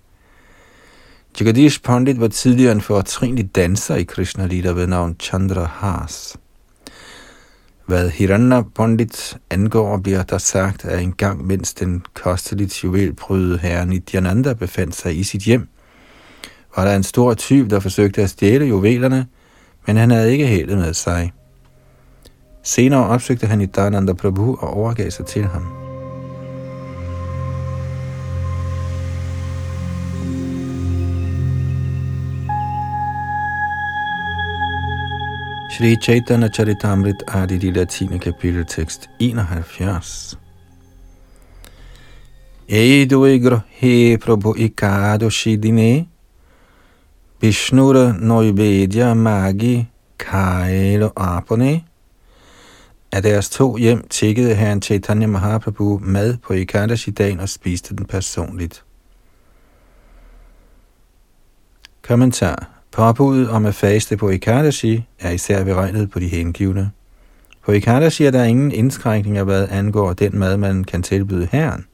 Jagadish Pandit var tidligere en fortrinlig danser i Krishna Lila ved navn Chandra Haas. Hvad Hirana Pandit angår, bliver der sagt, at en gang mens den kosteligt juvelprydede herre Nityananda befandt sig i sit hjem, var der en stor tyv, der forsøgte at stjæle juvelerne, men han havde ikke heldet med sig. Senere opsøgte han Nityananda Prabhu og overgav sig til ham. Shri Chaitanya Charitamrit Adi de latine kapitel tekst 71. Eidu igro he prabhu ikado shidine Vishnura Noivedya Magi Kaelo Apone Af deres to hjem tækkede herren Chaitanya Mahaprabhu mad på Ikadashi-dagen og spiste den personligt. Kommentar Påbuddet om at faste på Ekadashi er især beregnet på de hengivne. På Ekadashi er der ingen indskrænkninger, hvad angår den mad, man kan tilbyde herren.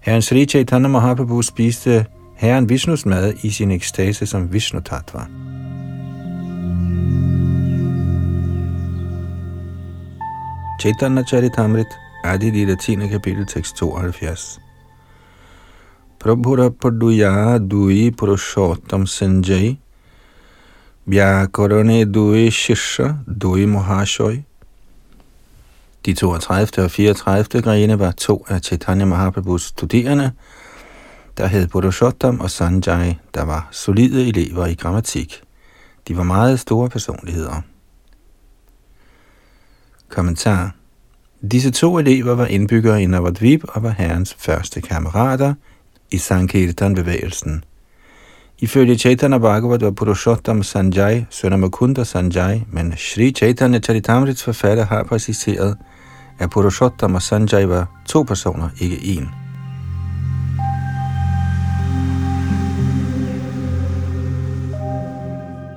Herren Sri Chaitanya Mahaprabhu spiste herren Vishnus mad i sin ekstase som Vishnu Tattva. Chaitanya Charitamrit, Adi Lila 10. kapitel, tekst 72. Prabhura Paduya Dui Purushottam Sanjay Vyakarane Dui Shisha Dui Mahashoy De 32. og 34. grene var to af Chaitanya Mahaprabhus studerende, der hed Purushottam og Sanjay, der var solide elever i grammatik. De var meget store personligheder. Kommentar Disse to elever var indbyggere i Navadvip og var herrens første kammerater – i Sankirtan-bevægelsen. Ifølge Chaitanya Bhagavat var Purushottam Sanjay søn af Mukunda Sanjay, men Sri Chaitanya Charitamrits forfatter har præciseret, at Purushottam og Sanjay var to personer, ikke én.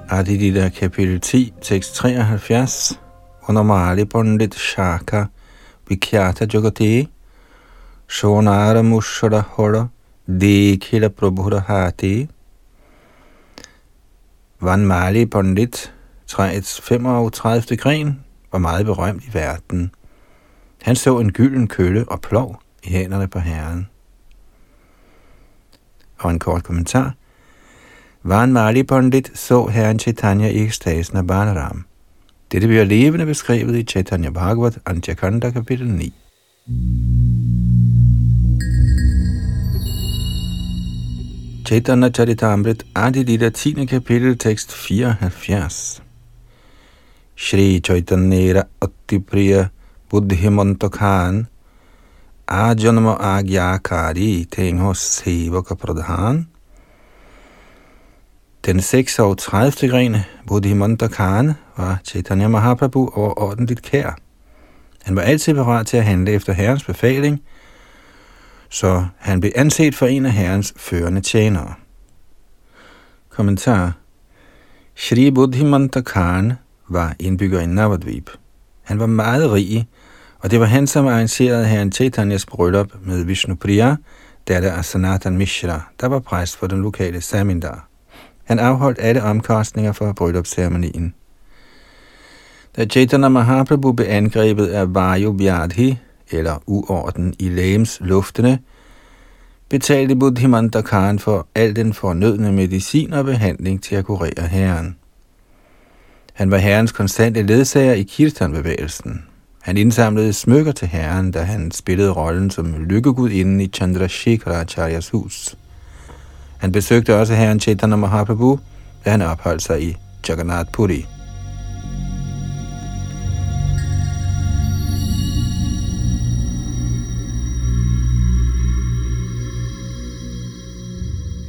Adidida kapitel 10, tekst 73, under Mali Pandit Shaka, Vikhyata Jagati, Shonara Mushara Hora, Dekhila Prabhura Hati, Van Mali Pandit, træets 35. gren, var meget berømt i verden. Han så en gylden kølle og plov i hænderne på herren. Og en kort kommentar. Van Mali Pandit så herren Chaitanya i ekstasen af Balaram. Dette bliver levende beskrevet i Chaitanya Bhagavat, Antya kapitel 9. Chaitanya Charitamrit, Adilita 10. kapitel, tekst 74. Shri Chaitanya Attipriya Buddhimanta Khan Ajanma Agyakari Tengho Sevaka Pradhan Den 36. gren, Buddhimanta Khan, var Chaitanya Mahaprabhu overordentligt kær. Han var altid parat til at handle efter herrens befaling – så han blev anset for en af herrens førende tjenere. Kommentar Shri Buddhimanta Khan var indbygger i Navadvip. Han var meget rig, og det var han, som arrangerede herren Chaitanyas bryllup med Vishnu Priya, datter af Sanatan Mishra, der var præst for den lokale Samindar. Han afholdt alle omkostninger for bryllupsceremonien. Da Chaitanya Mahaprabhu blev angrebet af Vayu Vyadhi, eller uorden i lægens luftene, betalte Buddhimanta Khan for al den fornødne medicin og behandling til at kurere herren. Han var herrens konstante ledsager i kirtanbevægelsen. Han indsamlede smykker til herren, da han spillede rollen som lykkegud inden i Chandrashekharacharyas hus. Han besøgte også herren Chaitanya Mahaprabhu, da han opholdt sig i Jagannath Puri.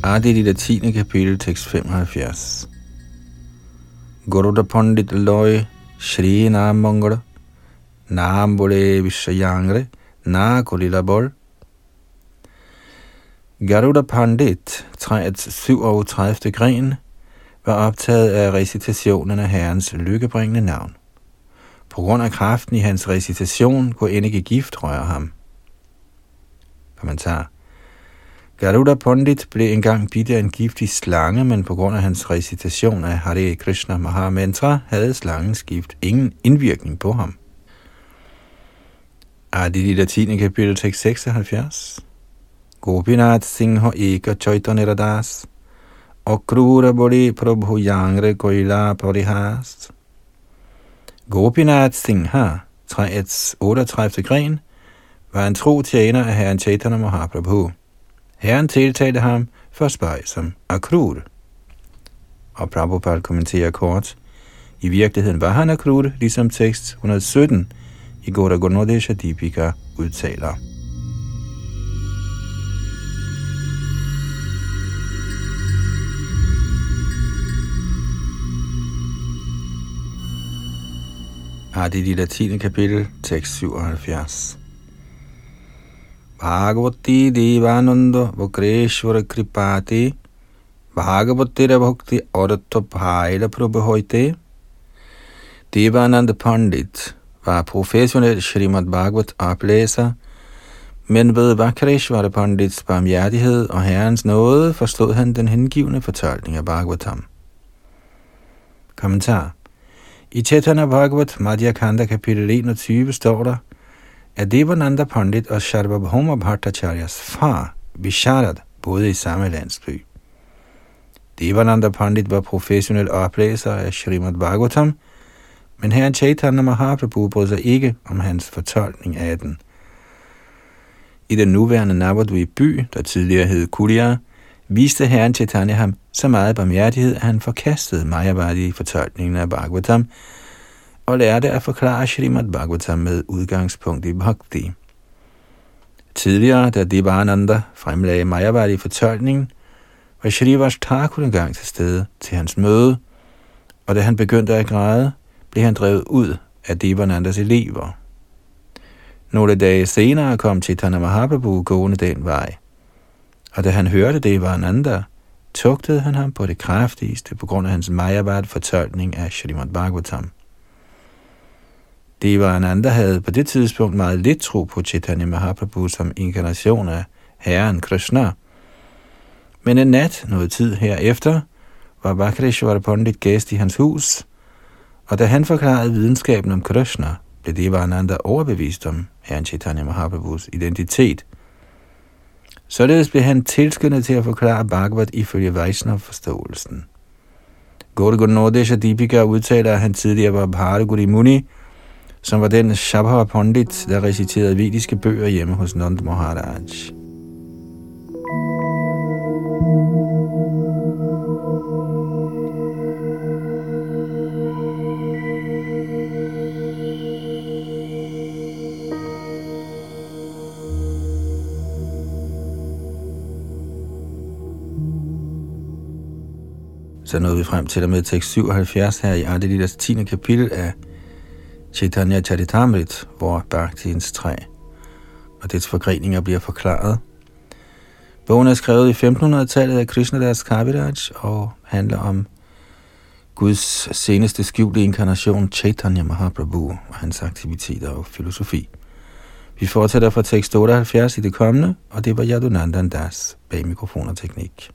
Adi i det 10. kapitel, tekst 75. Garuda Pandit Loy Shri Nam Mangala Nam Bole Vishayangre Na Kulila Bol Garuda Pandit, træets 37. gren, var optaget af recitationen af Herrens lykkebringende navn. På grund af kraften i hans recitation kunne end ikke gift røre ham. Kommentar Garuda Pandit blev engang bidt af en giftig slange, men på grund af hans recitation af Hare Krishna Mahamantra havde slangens gift ingen indvirkning på ham. Adi 10. kapitel 76. Gopinath Singh Eka Chaitanya Radas Akrura Bodhi Prabhu Yangre Koila Parihast Gopinath Singha, træets 38. gren, var en tro tjener af herren Chaitanya Mahaprabhu. Herren tiltalte ham for spøj som akrur. Og Prabhupada kommenterer kort, I virkeligheden var han akrur, ligesom tekst 117 i Gora Gornodesha Deepika udtaler. har det i de latine kapitel, tekst 77. Bhagavati Devananda Vakreshvara Kripati Bhagavati Bhakti Aratva Bhaila হইতে Devananda Pandit var professionel Srimad Bhagavat oplæser, men ved Vakreshvara Pandits barmhjertighed og herrens nåde forstod han den hengivende fortolkning af Bhagavatam. Kommentar i Chaitanya Bhagavat Madhya Kanda kapitel 21 står der, at Devananda Pandit og Sharvabhauma Bhattacharyas far, Visharad, boede i samme landsby. Devananda Pandit var professionel oplæser af Srimad Bhagavatam, men herren Chaitanya Mahaprabhu brød sig ikke om hans fortolkning af den. I den nuværende Navadvi by, der tidligere hed Kulia, viste herren Chaitanya ham så meget barmhjertighed, at han forkastede Mayavadi fortolkningen af Bhagavatam og lærte at forklare Srimad Bhagavatam med udgangspunkt i Bhakti. Tidligere, da Devananda fremlagde Mayavadi fortolkningen, var Shrivas Thakur engang til stede til hans møde, og da han begyndte at græde, blev han drevet ud af Devanandas elever. Nogle dage senere kom Chaitanya Mahaprabhu gående den vej og da han hørte det var tugtede han ham på det kraftigste på grund af hans Majavad fortolkning af Srimad Bhagavatam. Devananda havde på det tidspunkt meget lidt tro på Chaitanya Mahaprabhu som inkarnation af Herren Krishna. Men en nat, noget tid herefter, var Vakreshwara Pandit gæst i hans hus, og da han forklarede videnskaben om Krishna, blev Devananda overbevist om Herren Chaitanya Mahaprabhus identitet – Således blev han tilskyndet til at forklare Bhagavat ifølge Vaishnav-forståelsen. Gaudagur Nordesha Deepika udtaler, at han tidligere var Bharaguri Muni, som var den Shabha Pandit, der reciterede vediske bøger hjemme hos Nand Maharaj. Så nåede vi frem til og med tekst 77 her i Adelidas 10. kapitel af Chaitanya Charitamrit, hvor Bhaktiens træ og dets forgreninger bliver forklaret. Bogen er skrevet i 1500-tallet af Krishnadas Kaviraj og handler om Guds seneste skjulte inkarnation Chaitanya Mahaprabhu og hans aktiviteter og filosofi. Vi fortsætter fra tekst 78 i det kommende, og det var Yadunandan Das bag mikrofon og teknik.